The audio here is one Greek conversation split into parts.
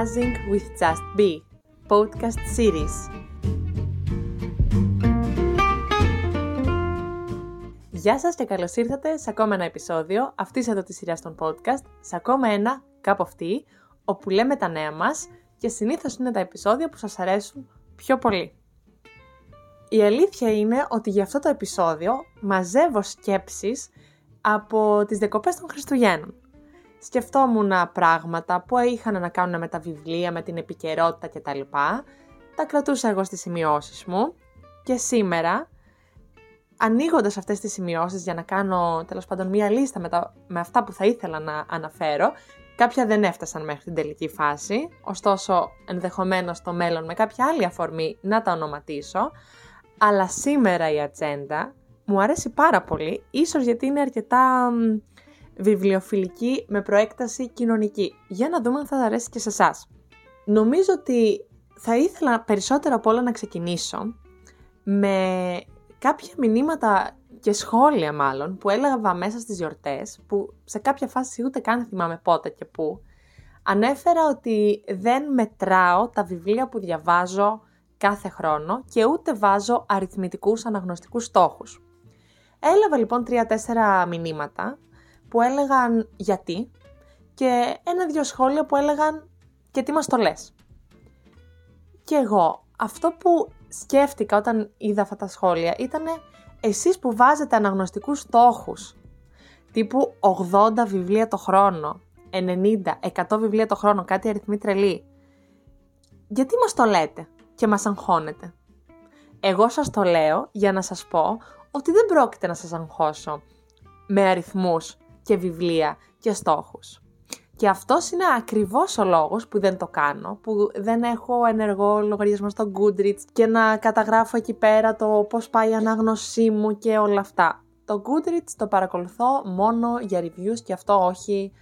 Buzzing with Just Be podcast series. Γεια σας και καλώς ήρθατε σε ακόμα ένα επεισόδιο αυτής εδώ της σειράς των podcast, σε ακόμα ένα κάπου αυτή, όπου λέμε τα νέα μας και συνήθως είναι τα επεισόδια που σας αρέσουν πιο πολύ. Η αλήθεια είναι ότι για αυτό το επεισόδιο μαζεύω σκέψεις από τις δεκοπές των Χριστουγέννων. Σκεφτόμουν πράγματα που είχαν να κάνουν με τα βιβλία, με την επικαιρότητα κτλ. Τα κρατούσα εγώ στις σημειώσεις μου και σήμερα, ανοίγοντας αυτές τις σημειώσεις για να κάνω τέλος πάντων μία λίστα με, τα, με αυτά που θα ήθελα να αναφέρω, κάποια δεν έφτασαν μέχρι την τελική φάση, ωστόσο ενδεχομένως στο μέλλον με κάποια άλλη αφορμή να τα ονοματίσω, αλλά σήμερα η ατζέντα μου αρέσει πάρα πολύ, ίσως γιατί είναι αρκετά βιβλιοφιλική με προέκταση κοινωνική. Για να δούμε αν θα αρέσει και σε εσάς. Νομίζω ότι θα ήθελα περισσότερο από όλα να ξεκινήσω με κάποια μηνύματα και σχόλια μάλλον που έλαβα μέσα στις γιορτές που σε κάποια φάση ούτε καν θυμάμαι πότε και πού ανέφερα ότι δεν μετράω τα βιβλία που διαβάζω κάθε χρόνο και ούτε βάζω αριθμητικούς αναγνωστικούς στόχους. Έλαβα λοιπόν τρία-τέσσερα μηνύματα που έλεγαν γιατί και ένα-δυο σχόλια που έλεγαν και τι μας το λες. Και εγώ αυτό που σκέφτηκα όταν είδα αυτά τα σχόλια ήταν εσείς που βάζετε αναγνωστικούς στόχους τύπου 80 βιβλία το χρόνο, 90, 100 βιβλία το χρόνο, κάτι αριθμή τρελή. Γιατί μας το λέτε και μας αγχώνετε; Εγώ σας το λέω για να σας πω ότι δεν πρόκειται να σας αγχώσω με αριθμούς και βιβλία και στόχους. Και αυτός είναι ακριβώς ο λόγος που δεν το κάνω, που δεν έχω ενεργό λογαριασμό στο Goodreads και να καταγράφω εκεί πέρα το πώς πάει η ανάγνωσή μου και όλα αυτά. Το Goodreads το παρακολουθώ μόνο για reviews και αυτό όχι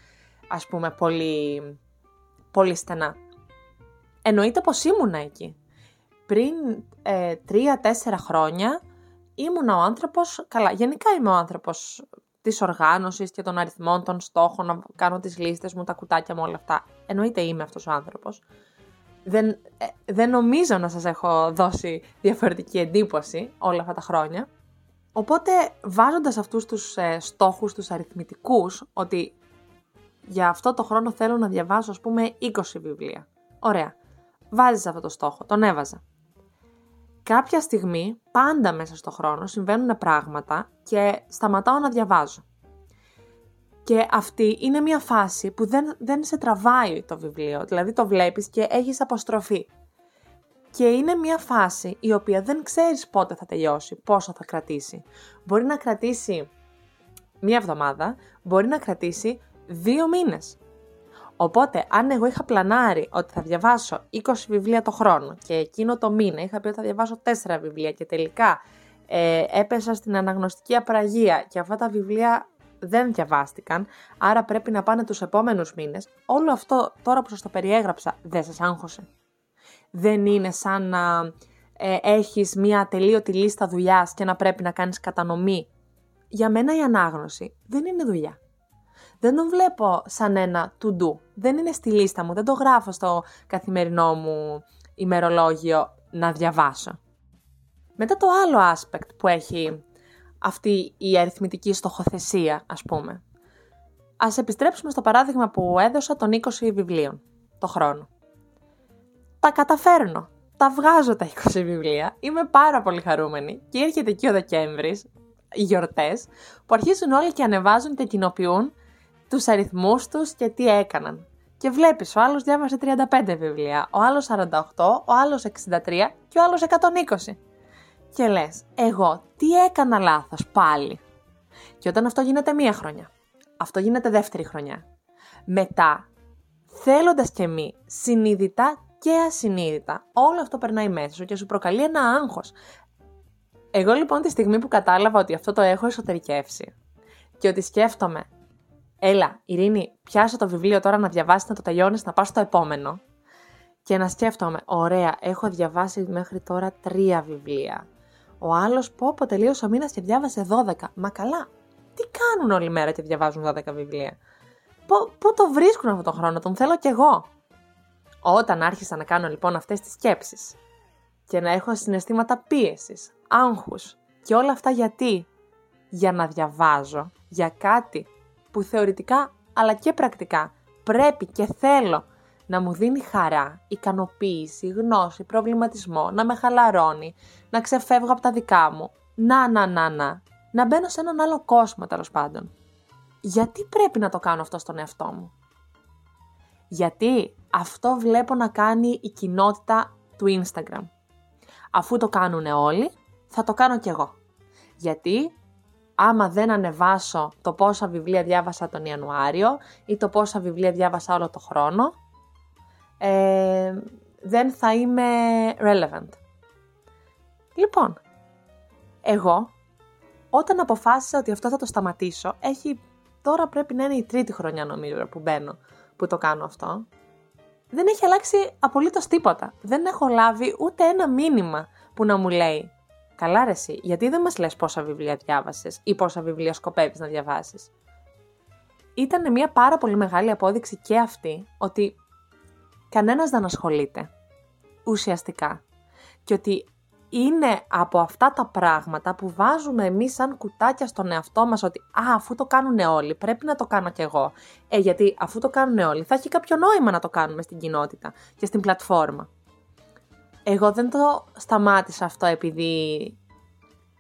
ας πούμε πολύ, πολύ στενά. Εννοείται πως ήμουνα εκεί. Πριν ε, τρία-τέσσερα χρόνια ήμουνα ο άνθρωπος, καλά γενικά είμαι ο άνθρωπος της οργάνωσης και των αριθμών των στόχων, να κάνω τις λίστες μου, τα κουτάκια μου, όλα αυτά. Εννοείται είμαι αυτός ο άνθρωπος. Δεν, ε, δεν νομίζω να σας έχω δώσει διαφορετική εντύπωση όλα αυτά τα χρόνια. Οπότε βάζοντας αυτούς τους ε, στόχους, τους αριθμητικούς, ότι για αυτό το χρόνο θέλω να διαβάσω ας πούμε 20 βιβλία. Ωραία. Βάζεις αυτό το στόχο, τον έβαζα κάποια στιγμή, πάντα μέσα στο χρόνο, συμβαίνουν πράγματα και σταματάω να διαβάζω. Και αυτή είναι μια φάση που δεν, δεν σε τραβάει το βιβλίο, δηλαδή το βλέπεις και έχεις αποστροφή. Και είναι μια φάση η οποία δεν ξέρεις πότε θα τελειώσει, πόσο θα κρατήσει. Μπορεί να κρατήσει μία εβδομάδα, μπορεί να κρατήσει δύο μήνες. Οπότε, αν εγώ είχα πλανάρει ότι θα διαβάσω 20 βιβλία το χρόνο και εκείνο το μήνα είχα πει ότι θα διαβάσω 4 βιβλία και τελικά ε, έπεσα στην αναγνωστική απραγία και αυτά τα βιβλία δεν διαβάστηκαν, άρα πρέπει να πάνε τους επόμενους μήνες, όλο αυτό τώρα που σας το περιέγραψα δεν σας άγχωσε. Δεν είναι σαν να ε, έχεις μία ατελείωτη λίστα δουλειάς και να πρέπει να κάνεις κατανομή. Για μένα η ανάγνωση δεν είναι δουλειά δεν τον βλέπω σαν ένα to do. Δεν είναι στη λίστα μου, δεν το γράφω στο καθημερινό μου ημερολόγιο να διαβάσω. Μετά το άλλο aspect που έχει αυτή η αριθμητική στοχοθεσία, ας πούμε. Ας επιστρέψουμε στο παράδειγμα που έδωσα των 20 βιβλίων το χρόνο. Τα καταφέρνω. Τα βγάζω τα 20 βιβλία. Είμαι πάρα πολύ χαρούμενη και έρχεται εκεί ο Δεκέμβρης, οι γιορτές, που αρχίζουν όλοι και ανεβάζουν και κοινοποιούν τους αριθμούς τους και τι έκαναν. Και βλέπεις, ο άλλος διάβασε 35 βιβλία, ο άλλος 48, ο άλλος 63 και ο άλλος 120. Και λες, εγώ τι έκανα λάθος πάλι. Και όταν αυτό γίνεται μία χρονιά, αυτό γίνεται δεύτερη χρονιά. Μετά, θέλοντας και μη, συνειδητά και ασυνείδητα, όλο αυτό περνάει μέσα σου και σου προκαλεί ένα άγχος. Εγώ λοιπόν τη στιγμή που κατάλαβα ότι αυτό το έχω εσωτερικεύσει και ότι σκέφτομαι Έλα, Ειρήνη, πιάσε το βιβλίο τώρα να διαβάσεις, να το τελειώνεις, να πας στο επόμενο. Και να σκέφτομαι, ωραία, έχω διαβάσει μέχρι τώρα τρία βιβλία. Ο άλλος, πω, πω, τελείωσε ο μήνας και διάβασε 12. Μα καλά, τι κάνουν όλη μέρα και διαβάζουν 12 βιβλία; Πού το βρίσκουν αυτό το χρόνο, τον θέλω κι εγώ. Όταν άρχισα να κάνω λοιπόν αυτές τις σκέψεις και να έχω συναισθήματα πίεσης, άγχους και όλα αυτά γιατί, για να διαβάζω για κάτι που θεωρητικά αλλά και πρακτικά πρέπει και θέλω να μου δίνει χαρά, ικανοποίηση, γνώση, προβληματισμό, να με χαλαρώνει, να ξεφεύγω από τα δικά μου. Να, να, να, να. Να μπαίνω σε έναν άλλο κόσμο τέλος πάντων. Γιατί πρέπει να το κάνω αυτό στον εαυτό μου; Γιατί αυτό βλέπω να κάνει η κοινότητα του Instagram. Αφού το κάνουν όλοι, θα το κάνω κι εγώ. Γιατί άμα δεν ανεβάσω το πόσα βιβλία διάβασα τον Ιανουάριο ή το πόσα βιβλία διάβασα όλο το χρόνο, ε, δεν θα είμαι relevant. Λοιπόν, εγώ όταν αποφάσισα ότι αυτό θα το σταματήσω, έχει τώρα πρέπει να είναι η τρίτη χρονιά νομίζω που μπαίνω που το κάνω αυτό, δεν έχει αλλάξει απολύτως τίποτα. Δεν έχω λάβει ούτε ένα μήνυμα που να μου λέει «Καλά ρε εσύ, γιατί δεν μας λες πόσα βιβλία διάβασες ή πόσα βιβλία σκοπεύεις να διαβάσεις». Ήταν μια πάρα πολύ μεγάλη απόδειξη και αυτή ότι κανένας δεν ασχολείται ουσιαστικά και ότι είναι από αυτά τα πράγματα που βάζουμε εμείς σαν κουτάκια στον εαυτό μας ότι «Α, αφού το κάνουν όλοι, πρέπει να το κάνω κι εγώ». Ε, γιατί αφού το κάνουν όλοι, θα έχει κάποιο νόημα να το κάνουμε στην κοινότητα και στην πλατφόρμα. Εγώ δεν το σταμάτησα αυτό επειδή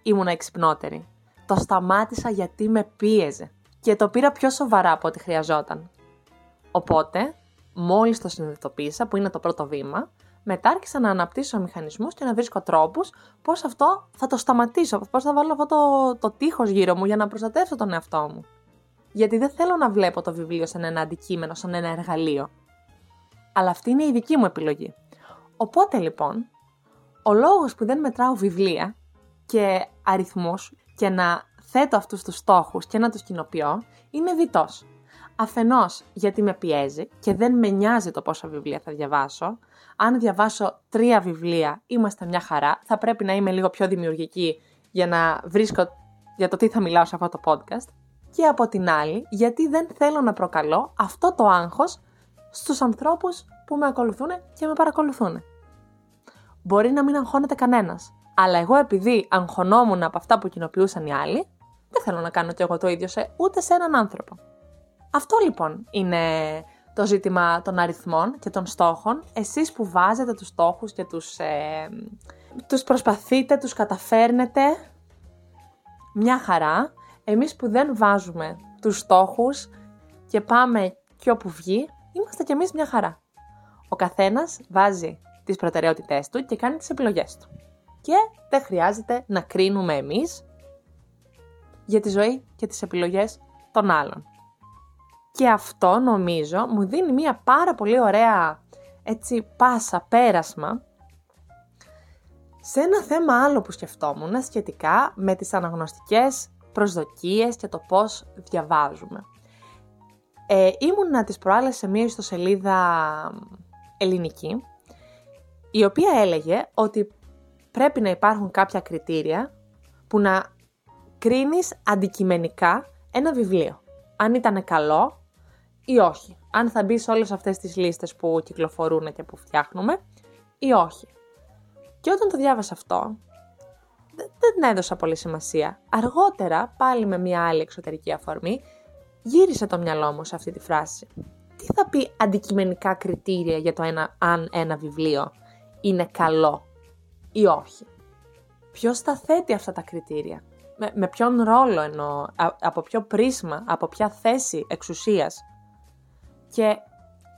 ήμουν εξυπνότερη. Το σταμάτησα γιατί με πίεζε και το πήρα πιο σοβαρά από ό,τι χρειαζόταν. Οπότε, μόλις το συνειδητοποίησα, που είναι το πρώτο βήμα, μετά άρχισα να αναπτύσσω μηχανισμούς και να βρίσκω τρόπους πώς αυτό θα το σταματήσω, πώς θα βάλω αυτό το, το τείχος γύρω μου για να προστατεύσω τον εαυτό μου. Γιατί δεν θέλω να βλέπω το βιβλίο σαν ένα αντικείμενο, σαν ένα εργαλείο. Αλλά αυτή είναι η δική μου επιλογή. Οπότε λοιπόν, ο λόγος που δεν μετράω βιβλία και αριθμούς και να θέτω αυτούς τους στόχους και να τους κοινοποιώ είναι διτός. Αφενός γιατί με πιέζει και δεν με νοιάζει το πόσα βιβλία θα διαβάσω. Αν διαβάσω τρία βιβλία είμαστε μια χαρά. Θα πρέπει να είμαι λίγο πιο δημιουργική για να βρίσκω για το τι θα μιλάω σε αυτό το podcast. Και από την άλλη γιατί δεν θέλω να προκαλώ αυτό το άγχος στους ανθρώπους που με ακολουθούν και με παρακολουθούν. Μπορεί να μην αγχώνεται κανένας. Αλλά εγώ επειδή αγχωνόμουν από αυτά που κοινοποιούσαν οι άλλοι, δεν θέλω να κάνω κι εγώ το ίδιο σε ούτε σε έναν άνθρωπο. Αυτό λοιπόν είναι το ζήτημα των αριθμών και των στόχων. Εσείς που βάζετε τους στόχους και τους, ε, τους προσπαθείτε, τους καταφέρνετε, μια χαρά. Εμείς που δεν βάζουμε τους στόχους και πάμε και όπου βγει, είμαστε κι εμείς μια χαρά. Ο καθένας βάζει τις προτεραιότητές του και κάνει τις επιλογές του. Και δεν χρειάζεται να κρίνουμε εμείς για τη ζωή και τις επιλογές των άλλων. Και αυτό νομίζω μου δίνει μια πάρα πολύ ωραία έτσι πάσα, πέρασμα σε ένα θέμα άλλο που σκεφτόμουν σχετικά με τις αναγνωστικές προσδοκίες και το πώς διαβάζουμε. Ε, ήμουνα τις προάλλες σε μία ιστοσελίδα ελληνική, η οποία έλεγε ότι πρέπει να υπάρχουν κάποια κριτήρια που να κρίνεις αντικειμενικά ένα βιβλίο. Αν ήταν καλό ή όχι. Αν θα μπει σε όλες αυτές τις λίστες που κυκλοφορούν και που φτιάχνουμε ή όχι. Και όταν το διάβασα αυτό, δεν έδωσα πολύ σημασία. Αργότερα, πάλι με μια άλλη εξωτερική αφορμή, γύρισε το μυαλό μου σε αυτή τη φράση. Τι θα πει αντικειμενικά κριτήρια για το ένα, αν ένα βιβλίο είναι καλό ή όχι; Ποιος τα θέτει αυτά τα κριτήρια; Με, με ποιον ρόλο εννοώ, από ποιο πρίσμα, από ποια θέση εξουσίας; Και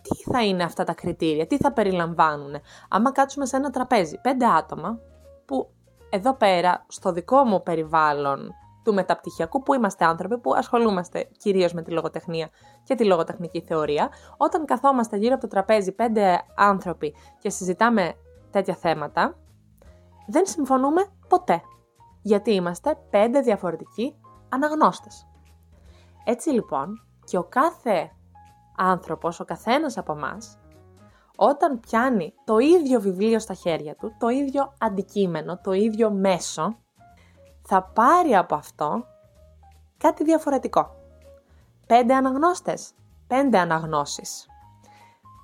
τι θα είναι αυτά τα κριτήρια, τι θα περιλαμβάνουν. Άμα κάτσουμε σε ένα τραπέζι, πέντε άτομα, που εδώ πέρα, στο δικό μου περιβάλλον του μεταπτυχιακού, που είμαστε άνθρωποι που ασχολούμαστε κυρίως με τη λογοτεχνία και τη λογοτεχνική θεωρία, όταν καθόμαστε γύρω από το τραπέζι πέντε άνθρωποι και συζητάμε τέτοια θέματα, δεν συμφωνούμε ποτέ. Γιατί είμαστε πέντε διαφορετικοί αναγνώστες. Έτσι λοιπόν, και ο κάθε άνθρωπος, ο καθένας από εμά, όταν πιάνει το ίδιο βιβλίο στα χέρια του, το ίδιο αντικείμενο, το ίδιο μέσο, θα πάρει από αυτό κάτι διαφορετικό. Πέντε αναγνώστες, πέντε αναγνώσεις.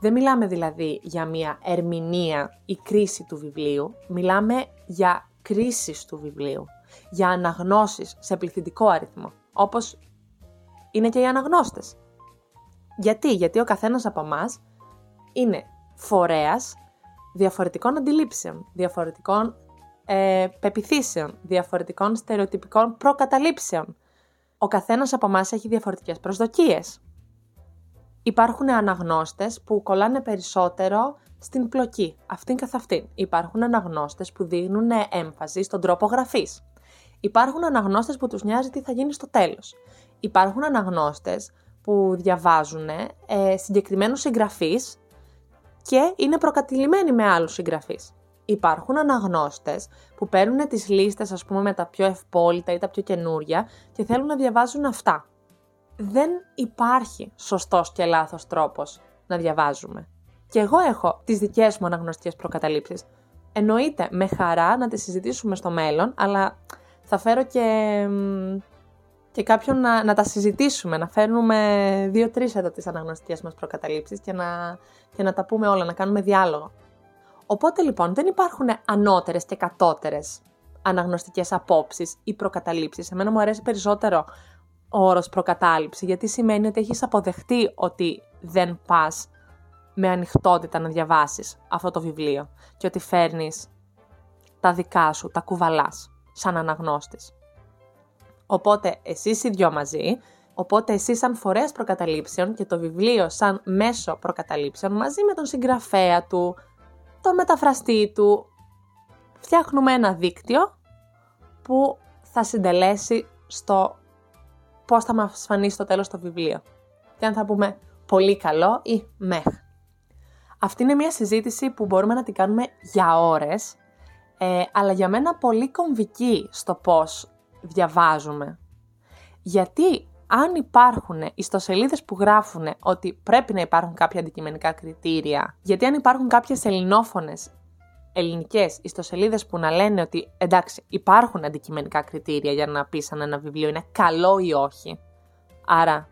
Δεν μιλάμε δηλαδή για μια ερμηνεία ή κρίση του βιβλίου, μιλάμε για κρίσεις του βιβλίου, για αναγνώσεις σε πληθυντικό αριθμό, όπως είναι και οι αναγνώστες. Γιατί, γιατί ο καθένας από εμάς είναι φορέας διαφορετικών αντιλήψεων, διαφορετικών ε, πεπιθήσεων, διαφορετικών στερεοτυπικών προκαταλήψεων. Ο καθένας από εμάς έχει διαφορετικές προσδοκίες. Υπάρχουν αναγνώστες που κολλάνε περισσότερο στην πλοκή, αυτήν καθ' αυτήν. Υπάρχουν αναγνώστες που δίνουν έμφαση στον τρόπο γραφής. Υπάρχουν αναγνώστες που τους νοιάζει τι θα γίνει στο τέλος. Υπάρχουν αναγνώστες που διαβάζουν ε, συγκεκριμένους συγγραφείς και είναι προκατηλημένοι με άλλους συγγραφείς. Υπάρχουν αναγνώστες που παίρνουν τις λίστες ας πούμε με τα πιο ευπόλυτα ή τα πιο καινούρια και θέλουν να διαβάζουν αυτά. Δεν υπάρχει σωστός και λάθος τρόπος να διαβάζουμε. Και εγώ έχω τις δικές μου αναγνωστικές προκαταλήψεις. Εννοείται με χαρά να τις συζητήσουμε στο μέλλον, αλλά θα φέρω και και κάποιον να, να τα συζητήσουμε, να φέρνουμε δύο-τρεις εδώ τις αναγνωστικές μας προκαταλήψεις και να, και να τα πούμε όλα, να κάνουμε διάλογο. Οπότε λοιπόν δεν υπάρχουν ανώτερες και κατώτερες αναγνωστικές απόψεις ή προκαταλήψεις. Εμένα μου αρέσει περισσότερο ο όρος προκατάληψη, γιατί σημαίνει ότι έχεις αποδεχτεί ότι δεν πας με ανοιχτότητα να διαβάσεις αυτό το βιβλίο και ότι φέρνεις τα δικά σου, τα κουβαλάς σαν αναγνώστης. Οπότε εσείς οι δυο μαζί, οπότε εσύ σαν φορέας προκαταλήψεων και το βιβλίο σαν μέσο προκαταλήψεων μαζί με τον συγγραφέα του, τον μεταφραστή του, φτιάχνουμε ένα δίκτυο που θα συντελέσει στο πώς θα μας φανεί στο τέλος το βιβλίο. Και αν θα πούμε πολύ καλό ή μεχ. Αυτή είναι μια συζήτηση που μπορούμε να την κάνουμε για ώρες, ε, αλλά για μένα πολύ κομβική στο πώς διαβάζουμε. Γιατί αν υπάρχουν ιστοσελίδες που γράφουν ότι πρέπει να υπάρχουν κάποια αντικειμενικά κριτήρια, γιατί αν υπάρχουν κάποιες ελληνόφωνες ελληνικές ιστοσελίδες που να λένε ότι εντάξει υπάρχουν αντικειμενικά κριτήρια για να πεις αν ένα βιβλίο είναι καλό ή όχι, άρα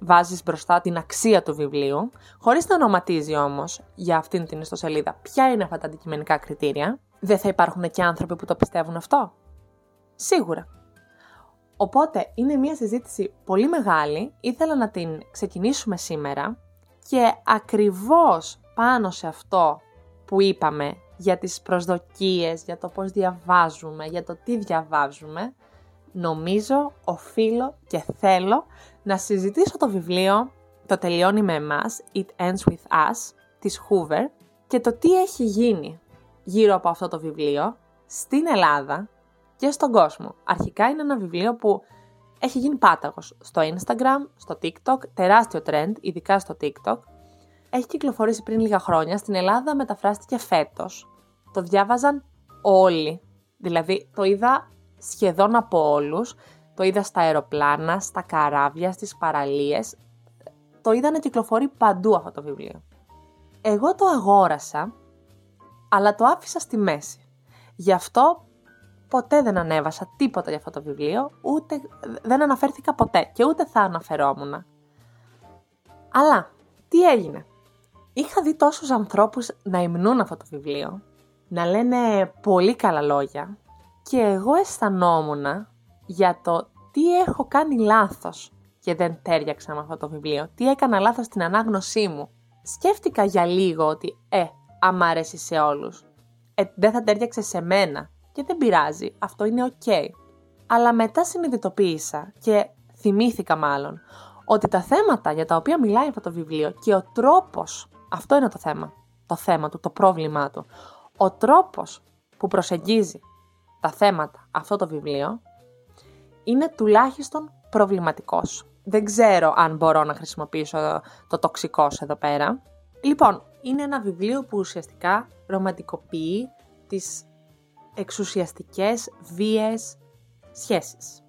βάζεις μπροστά την αξία του βιβλίου, χωρίς να ονοματίζει όμως για αυτήν την ιστοσελίδα ποια είναι αυτά τα αντικειμενικά κριτήρια, δεν θα υπάρχουν και άνθρωποι που το πιστεύουν αυτό. Σίγουρα. Οπότε είναι μια συζήτηση πολύ μεγάλη, ήθελα να την ξεκινήσουμε σήμερα. Και ακριβώς πάνω σε αυτό που είπαμε για τις προσδοκίες, για το πώς διαβάζουμε, για το τι διαβάζουμε, νομίζω, οφείλω και θέλω να συζητήσω το βιβλίο «Το τελειώνει με εμάς», «It Ends With Us», της Hoover και το τι έχει γίνει γύρω από αυτό το βιβλίο στην Ελλάδα και στον κόσμο. Αρχικά είναι ένα βιβλίο που έχει γίνει πάταγος στο Instagram, στο TikTok, τεράστιο trend, ειδικά στο TikTok. Έχει κυκλοφορήσει πριν λίγα χρόνια, στην Ελλάδα μεταφράστηκε φέτος. Το διάβαζαν όλοι, δηλαδή το είδα σχεδόν από όλους. Το είδα στα αεροπλάνα, στα καράβια, στις παραλίες. Το είδα να κυκλοφορεί παντού αυτό το βιβλίο. Εγώ το αγόρασα, αλλά το άφησα στη μέση. Γι' αυτό ποτέ δεν ανέβασα τίποτα για αυτό το βιβλίο, ούτε δεν αναφέρθηκα ποτέ και ούτε θα αναφερόμουν. Αλλά, τι έγινε; Είχα δει τόσους ανθρώπους να υμνούν αυτό το βιβλίο, να λένε πολύ καλά λόγια και εγώ αισθανόμουν για το τι έχω κάνει λάθος και δεν τέριαξα με αυτό το βιβλίο, τι έκανα λάθος στην ανάγνωσή μου. Σκέφτηκα για λίγο ότι, ε, άμα αρέσει σε όλους, ε, δεν θα τέριαξε σε μένα και δεν πειράζει, αυτό είναι ok. Αλλά μετά συνειδητοποίησα και θυμήθηκα μάλλον ότι τα θέματα για τα οποία μιλάει αυτό το βιβλίο και ο τρόπος, αυτό είναι το θέμα, το θέμα του, το πρόβλημά του, ο τρόπος που προσεγγίζει τα θέματα αυτό το βιβλίο είναι τουλάχιστον προβληματικός. Δεν ξέρω αν μπορώ να χρησιμοποιήσω το τοξικός εδώ πέρα. Λοιπόν, είναι ένα βιβλίο που ουσιαστικά ρομαντικοποιεί τις εξουσιαστικές βίες σχέσεις.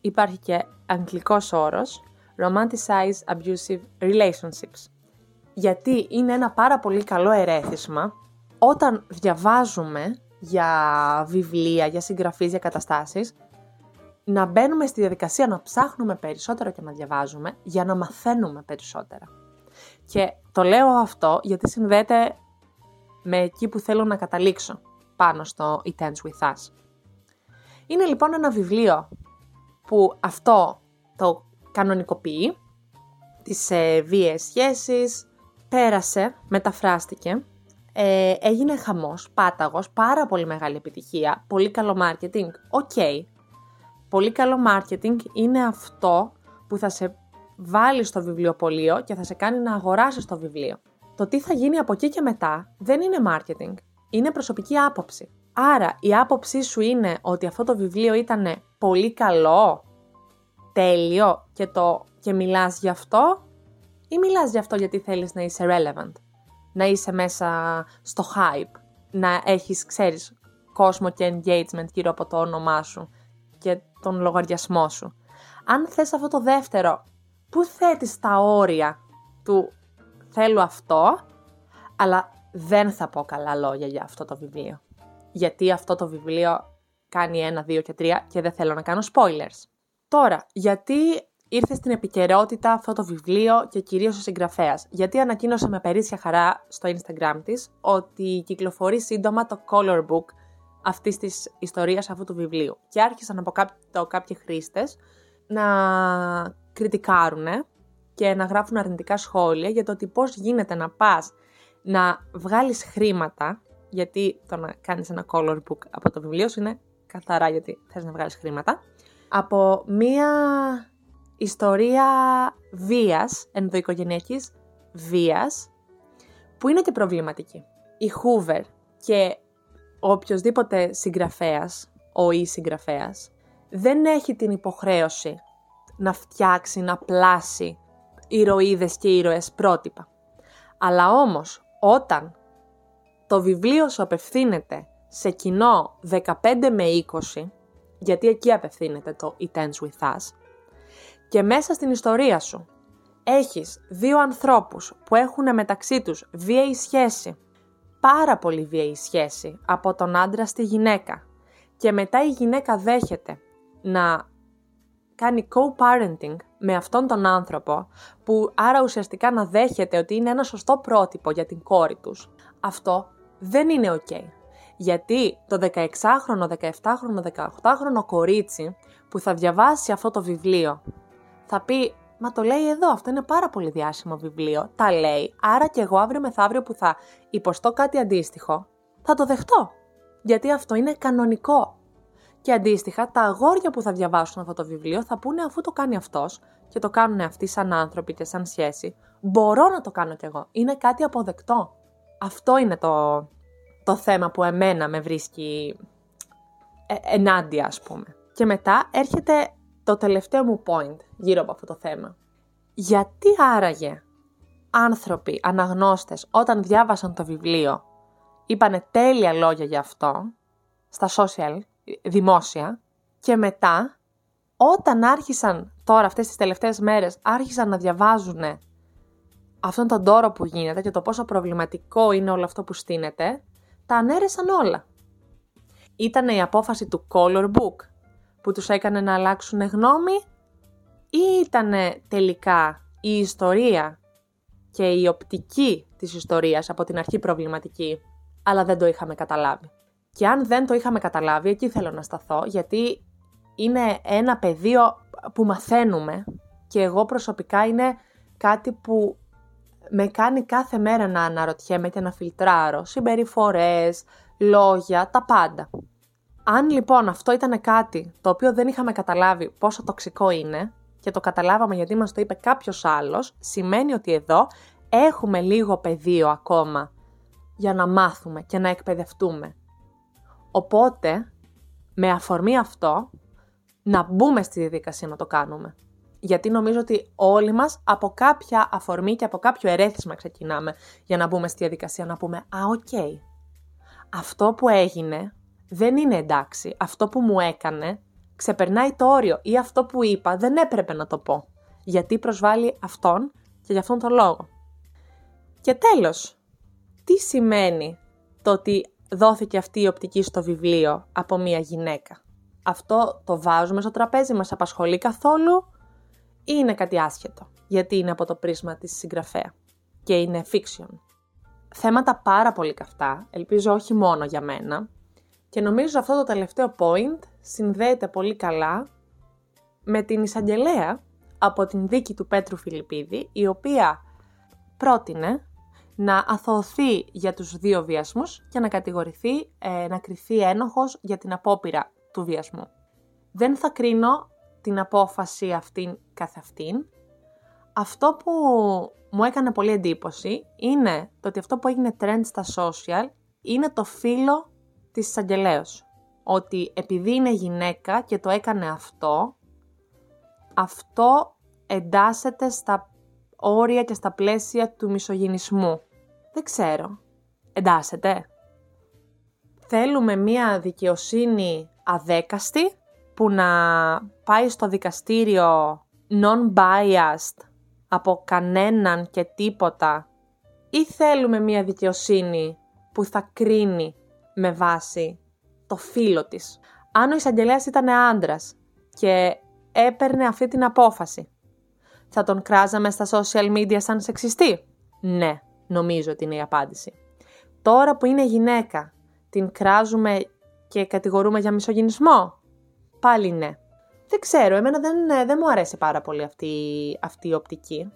Υπάρχει και αγγλικός όρος Romanticize Abusive Relationships. Γιατί είναι ένα πάρα πολύ καλό ερέθισμα όταν διαβάζουμε για βιβλία, για συγγραφείς, για καταστάσεις, να μπαίνουμε στη διαδικασία να ψάχνουμε περισσότερο και να διαβάζουμε για να μαθαίνουμε περισσότερα. Και το λέω αυτό γιατί συνδέεται με εκεί που θέλω να καταλήξω πάνω στο It Ends With Us. Είναι λοιπόν ένα βιβλίο που αυτό το κανονικοποιεί, τις ε, βίαιες σχέσεις, πέρασε, μεταφράστηκε, ε, έγινε χαμός, πάταγος, πάρα πολύ μεγάλη επιτυχία, πολύ καλό marketing, OK. Πολύ καλό marketing είναι αυτό που θα σε βάλει στο βιβλιοπωλείο και θα σε κάνει να αγοράσεις το βιβλίο. Το τι θα γίνει από εκεί και μετά δεν είναι marketing, είναι προσωπική άποψη. Άρα η άποψή σου είναι ότι αυτό το βιβλίο ήταν πολύ καλό, τέλειο και, το, και μιλάς γι' αυτό ή μιλάς γι' αυτό γιατί θέλεις να είσαι relevant, να είσαι μέσα στο hype, να έχεις, ξέρεις, κόσμο και engagement γύρω από το όνομά σου και τον λογαριασμό σου. Αν θες αυτό το δεύτερο, πού θέτεις τα όρια του θέλω αυτό, αλλά δεν θα πω καλά λόγια για αυτό το βιβλίο. Γιατί αυτό το βιβλίο κάνει ένα, δύο και τρία και δεν θέλω να κάνω spoilers. Τώρα, γιατί ήρθε στην επικαιρότητα αυτό το βιβλίο και κυρίως ο συγγραφέας; Γιατί ανακοίνωσε με περίσσια χαρά στο Instagram της ότι κυκλοφορεί σύντομα το color book αυτής της ιστορίας αυτού του βιβλίου. Και άρχισαν από κάποιο, κάποιοι χρήστες να κριτικάρουν και να γράφουν αρνητικά σχόλια για το ότι πώς γίνεται να πας να βγάλεις χρήματα, γιατί το να κάνεις ένα color book από το βιβλίο σου είναι καθαρά γιατί θες να βγάλεις χρήματα, από μία ιστορία βίας, ενδοοικογενειακής βίας, που είναι και προβληματική. Η Hoover και ο οποιοδήποτε συγγραφέας, ο ή συγγραφέας, δεν έχει την υποχρέωση να φτιάξει, να πλάσει ηρωίδες και ήρωες πρότυπα. Αλλά όμως, όταν το βιβλίο σου απευθύνεται σε κοινό 15 με 20, γιατί εκεί απευθύνεται το It Ends With Us, και μέσα στην ιστορία σου έχεις δύο ανθρώπους που έχουν μεταξύ τους βίαιη σχέση, πάρα πολύ βίαιη σχέση από τον άντρα στη γυναίκα και μετά η γυναίκα δέχεται να κάνει co-parenting με αυτόν τον άνθρωπο, που άρα ουσιαστικά να δέχεται ότι είναι ένα σωστό πρότυπο για την κόρη τους, αυτό δεν είναι ok. Γιατί το 16χρονο, 17χρονο, 18χρονο κορίτσι που θα διαβάσει αυτό το βιβλίο θα πει «Μα το λέει εδώ, αυτό είναι πάρα πολύ διάσημο βιβλίο, τα λέει, άρα και εγώ αύριο μεθαύριο που θα υποστώ κάτι αντίστοιχο, θα το δεχτώ. Γιατί αυτό είναι κανονικό. Και αντίστοιχα, τα αγόρια που θα διαβάσουν αυτό το βιβλίο θα πούνε αφού το κάνει αυτός και το κάνουν αυτοί σαν άνθρωποι και σαν σχέση, μπορώ να το κάνω κι εγώ. Είναι κάτι αποδεκτό. Αυτό είναι το, το θέμα που εμένα με βρίσκει ε, ενάντια, ας πούμε. Και μετά έρχεται το τελευταίο μου point γύρω από αυτό το θέμα. Γιατί άραγε άνθρωποι, αναγνώστες, όταν διάβασαν το βιβλίο, είπανε τέλεια λόγια για αυτό, στα social, δημόσια, και μετά, όταν άρχισαν τώρα αυτές τις τελευταίες μέρες, άρχισαν να διαβάζουν αυτόν τον τόρο που γίνεται και το πόσο προβληματικό είναι όλο αυτό που στείνεται, τα ανέρεσαν όλα. Ήταν η απόφαση του Color Book που τους έκανε να αλλάξουν γνώμη ή ήταν τελικά η ιστορία και η οπτική της ιστορίας από την αρχή προβληματική, αλλά δεν το είχαμε καταλάβει. Και αν δεν το είχαμε καταλάβει, εκεί θέλω να σταθώ, γιατί είναι ένα πεδίο που μαθαίνουμε και εγώ προσωπικά είναι κάτι που με κάνει κάθε μέρα να αναρωτιέμαι και να φιλτράρω συμπεριφορές, λόγια, τα πάντα. Αν λοιπόν αυτό ήταν κάτι το οποίο δεν είχαμε καταλάβει πόσο τοξικό είναι και το καταλάβαμε γιατί μας το είπε κάποιος άλλος, σημαίνει ότι εδώ έχουμε λίγο πεδίο ακόμα για να μάθουμε και να εκπαιδευτούμε. Οπότε, με αφορμή αυτό, να μπούμε στη διαδικασία να το κάνουμε. Γιατί νομίζω ότι όλοι μας από κάποια αφορμή και από κάποιο ερέθισμα ξεκινάμε για να μπούμε στη διαδικασία να πούμε «Α, οκ, αυτό που έγινε δεν είναι εντάξει. Αυτό που μου έκανε ξεπερνάει το όριο ή αυτό που είπα δεν έπρεπε να το πω. Γιατί προσβάλλει αυτόν και για αυτόν τον λόγο. Και τέλος, τι σημαίνει το ότι δόθηκε αυτή η οπτική στο βιβλίο από μία γυναίκα. Αυτό το βάζουμε στο τραπέζι, μας απασχολεί καθόλου ή είναι κάτι άσχετο, γιατί είναι από το πρίσμα της συγγραφέα. και είναι fiction. Θέματα πάρα πολύ καυτά, ελπίζω όχι μόνο για μένα, και νομίζω αυτό το τελευταίο point συνδέεται πολύ καλά με την εισαγγελέα από την δίκη του Πέτρου Φιλιππίδη, η οποία πρότεινε να αθωωθεί για τους δύο βιασμούς και να κατηγορηθεί, ε, να κριθεί ένοχος για την απόπειρα του βιασμού. Δεν θα κρίνω την απόφαση αυτήν καθ' αυτήν. Αυτό που μου έκανε πολύ εντύπωση είναι το ότι αυτό που έγινε trend στα social είναι το φίλο της εισαγγελέως. Ότι επειδή είναι γυναίκα και το έκανε αυτό, αυτό εντάσσεται στα όρια και στα πλαίσια του μισογυνισμού. Δεν ξέρω. Εντάσσεται. Θέλουμε μία δικαιοσύνη αδέκαστη που να πάει στο δικαστήριο non-biased από κανέναν και τίποτα ή θέλουμε μία δικαιοσύνη που θα κρίνει με βάση το φίλο της. Αν ο εισαγγελέας ήταν άντρας και έπαιρνε αυτή την απόφαση, θα τον κράζαμε στα social media σαν σεξιστή; Ναι, νομίζω ότι είναι η απάντηση. Τώρα που είναι γυναίκα, την κράζουμε και κατηγορούμε για μισογυνισμό. Πάλι ναι. Δεν ξέρω, εμένα δεν, ε, δεν μου αρέσει πάρα πολύ αυτή, αυτή η οπτική.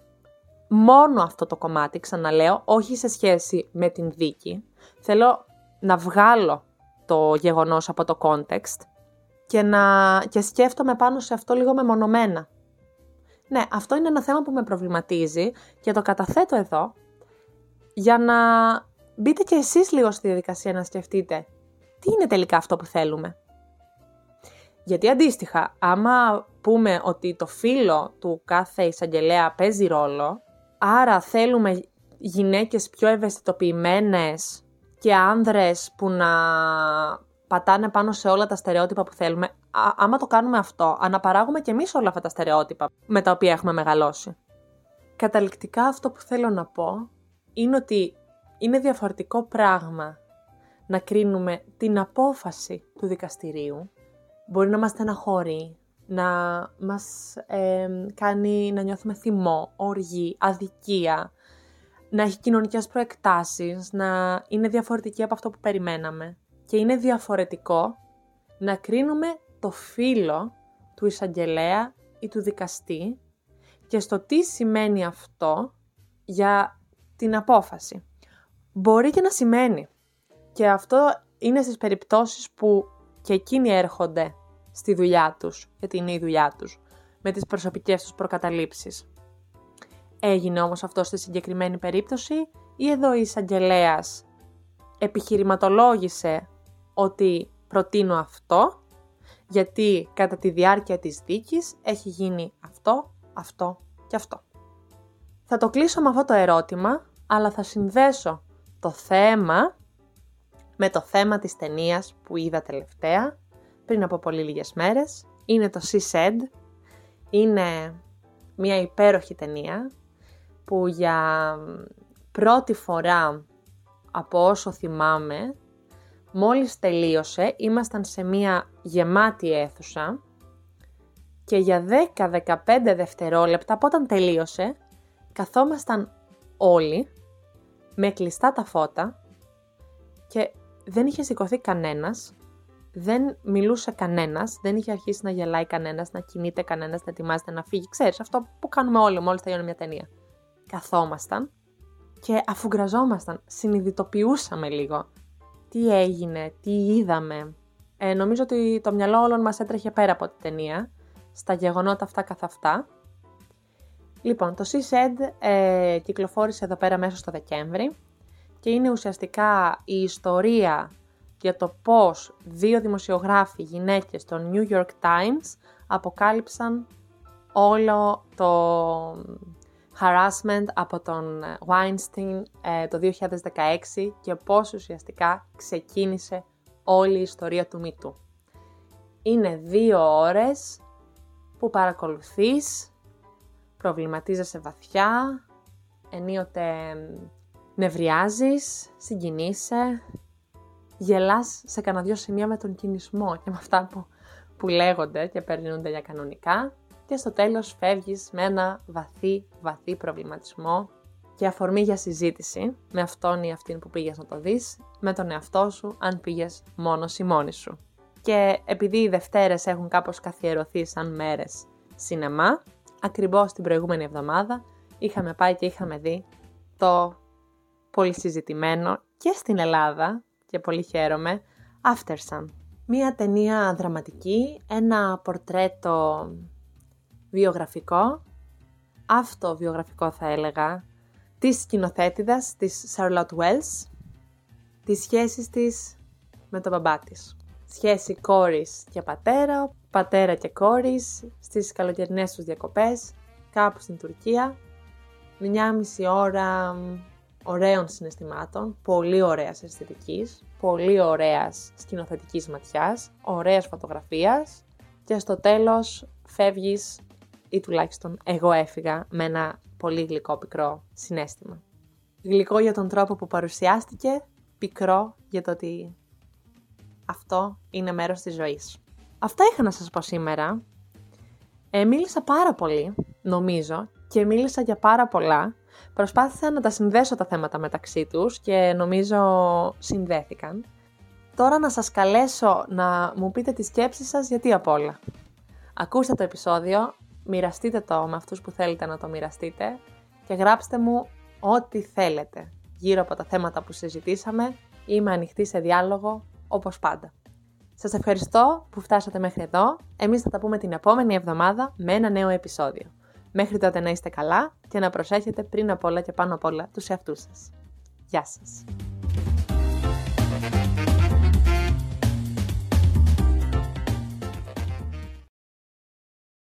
Μόνο αυτό το κομμάτι, ξαναλέω, όχι σε σχέση με την δίκη. Θέλω να βγάλω το γεγονός από το context και, να, και σκέφτομαι πάνω σε αυτό λίγο μεμονωμένα. Ναι, αυτό είναι ένα θέμα που με προβληματίζει και το καταθέτω εδώ για να μπείτε και εσείς λίγο στη διαδικασία να σκεφτείτε τι είναι τελικά αυτό που θέλουμε; Γιατί αντίστοιχα, άμα πούμε ότι το φίλο του κάθε εισαγγελέα παίζει ρόλο, άρα θέλουμε γυναίκες πιο ευαισθητοποιημένες και άνδρες που να πατάνε πάνω σε όλα τα στερεότυπα που θέλουμε, α, άμα το κάνουμε αυτό, αναπαράγουμε και εμείς όλα αυτά τα στερεότυπα με τα οποία έχουμε μεγαλώσει. Καταληκτικά αυτό που θέλω να πω είναι ότι είναι διαφορετικό πράγμα να κρίνουμε την απόφαση του δικαστηρίου. Μπορεί να μας στεναχωρεί, να μας κάνει να νιώθουμε θυμό, οργή, αδικία, να έχει κοινωνικές προεκτάσεις, να είναι διαφορετική από αυτό που περιμέναμε. Και είναι διαφορετικό να κρίνουμε το φίλο του εισαγγελέα ή του δικαστή και στο τι σημαίνει αυτό για την απόφαση. Μπορεί και να σημαίνει. Και αυτό είναι στις περιπτώσεις που και εκείνοι έρχονται στη δουλειά τους, γιατί είναι η δουλειά τους, με τις προσωπικές τους προκαταλήψεις. Έγινε όμως αυτό στη συγκεκριμένη περίπτωση ή εδώ η εισαγγελέας επιχειρηματολόγησε ότι προτείνω αυτό, γιατί κατά τη διάρκεια της δίκης έχει γίνει αυτό, αυτό και αυτό. Θα το κλείσω με αυτό το ερώτημα, αλλά θα συνδέσω το θέμα με το θέμα της ταινίας που είδα τελευταία, πριν από πολύ λίγες μέρες. Είναι το She Said. Είναι μια υπέροχη ταινία που για πρώτη φορά από όσο θυμάμαι, μόλις τελείωσε, ήμασταν σε μια γεμάτη αίθουσα και για 10-15 δευτερόλεπτα από όταν τελείωσε, καθόμασταν όλοι με κλειστά τα φώτα και δεν είχε σηκωθεί κανένας, δεν μιλούσε κανένας, δεν είχε αρχίσει να γελάει κανένας, να κινείται κανένας, να ετοιμάζεται να φύγει. Ξέρεις, αυτό που κάνουμε όλοι μόλις τελειώνει μια ταινία. Καθόμασταν και αφού γραζόμασταν, συνειδητοποιούσαμε λίγο τι έγινε, τι είδαμε. Ε, νομίζω ότι το μυαλό όλων μας έτρεχε πέρα από την ταινία, στα γεγονότα αυτά καθ' αυτά Λοιπόν, το CSED ε, κυκλοφόρησε εδώ πέρα μέσα στο Δεκέμβρη και είναι ουσιαστικά η ιστορία για το πώς δύο δημοσιογράφοι γυναίκες στο New York Times αποκάλυψαν όλο το harassment από τον Weinstein ε, το 2016 και πώς ουσιαστικά ξεκίνησε όλη η ιστορία του Μήτου. Είναι δύο ώρες που παρακολουθείς προβληματίζεσαι βαθιά, ενίοτε νευριάζεις, συγκινείσαι, γελάς σε κανένα δυο σημεία με τον κινησμό και με αυτά που, που λέγονται και περνούνται για κανονικά και στο τέλος φεύγεις με ένα βαθύ, βαθύ προβληματισμό και αφορμή για συζήτηση με αυτόν ή αυτήν που πήγες να το δεις, με τον εαυτό σου, αν πήγες μόνος ή μόνη σου. Και επειδή οι Δευτέρες έχουν κάπως καθιερωθεί σαν μέρες σινεμά, ακριβώς την προηγούμενη εβδομάδα είχαμε πάει και είχαμε δει το πολύ συζητημένο και στην Ελλάδα, και πολύ χαίρομαι, After Sun. Μία ταινία δραματική, ένα πορτρέτο βιογραφικό, αυτοβιογραφικό θα έλεγα, της σκηνοθέτηδας της Charlotte Wells, τις σχέσεις της με τον μπαμπά της. Σχέση κόρης και πατέρα, πατέρα και κόρης, στις καλοκαιρινές τους διακοπές, κάπου στην Τουρκία. Μια μισή ώρα ωραίων συναισθημάτων, πολύ ωραίας αισθητικής, πολύ ωραίας σκηνοθετικής ματιάς, ωραίας φωτογραφίας και στο τέλος φεύγεις ή τουλάχιστον εγώ έφυγα με ένα πολύ γλυκό πικρό συνέστημα. Γλυκό για τον τρόπο που παρουσιάστηκε, πικρό για το ότι αυτό είναι μέρος της ζωής. Αυτά είχα να σας πω σήμερα. Ε, μίλησα πάρα πολύ, νομίζω, και μίλησα για πάρα πολλά. Προσπάθησα να τα συνδέσω τα θέματα μεταξύ τους και νομίζω συνδέθηκαν. Τώρα να σας καλέσω να μου πείτε τις σκέψεις σας γιατί απ' όλα. Ακούστε το επεισόδιο, μοιραστείτε το με αυτούς που θέλετε να το μοιραστείτε και γράψτε μου ό,τι θέλετε γύρω από τα θέματα που συζητήσαμε. Είμαι ανοιχτή σε διάλογο όπως πάντα. Σας ευχαριστώ που φτάσατε μέχρι εδώ. Εμείς θα τα πούμε την επόμενη εβδομάδα με ένα νέο επεισόδιο. Μέχρι τότε να είστε καλά και να προσέχετε πριν απ' όλα και πάνω απ' όλα τους εαυτούς σας. Γεια σας!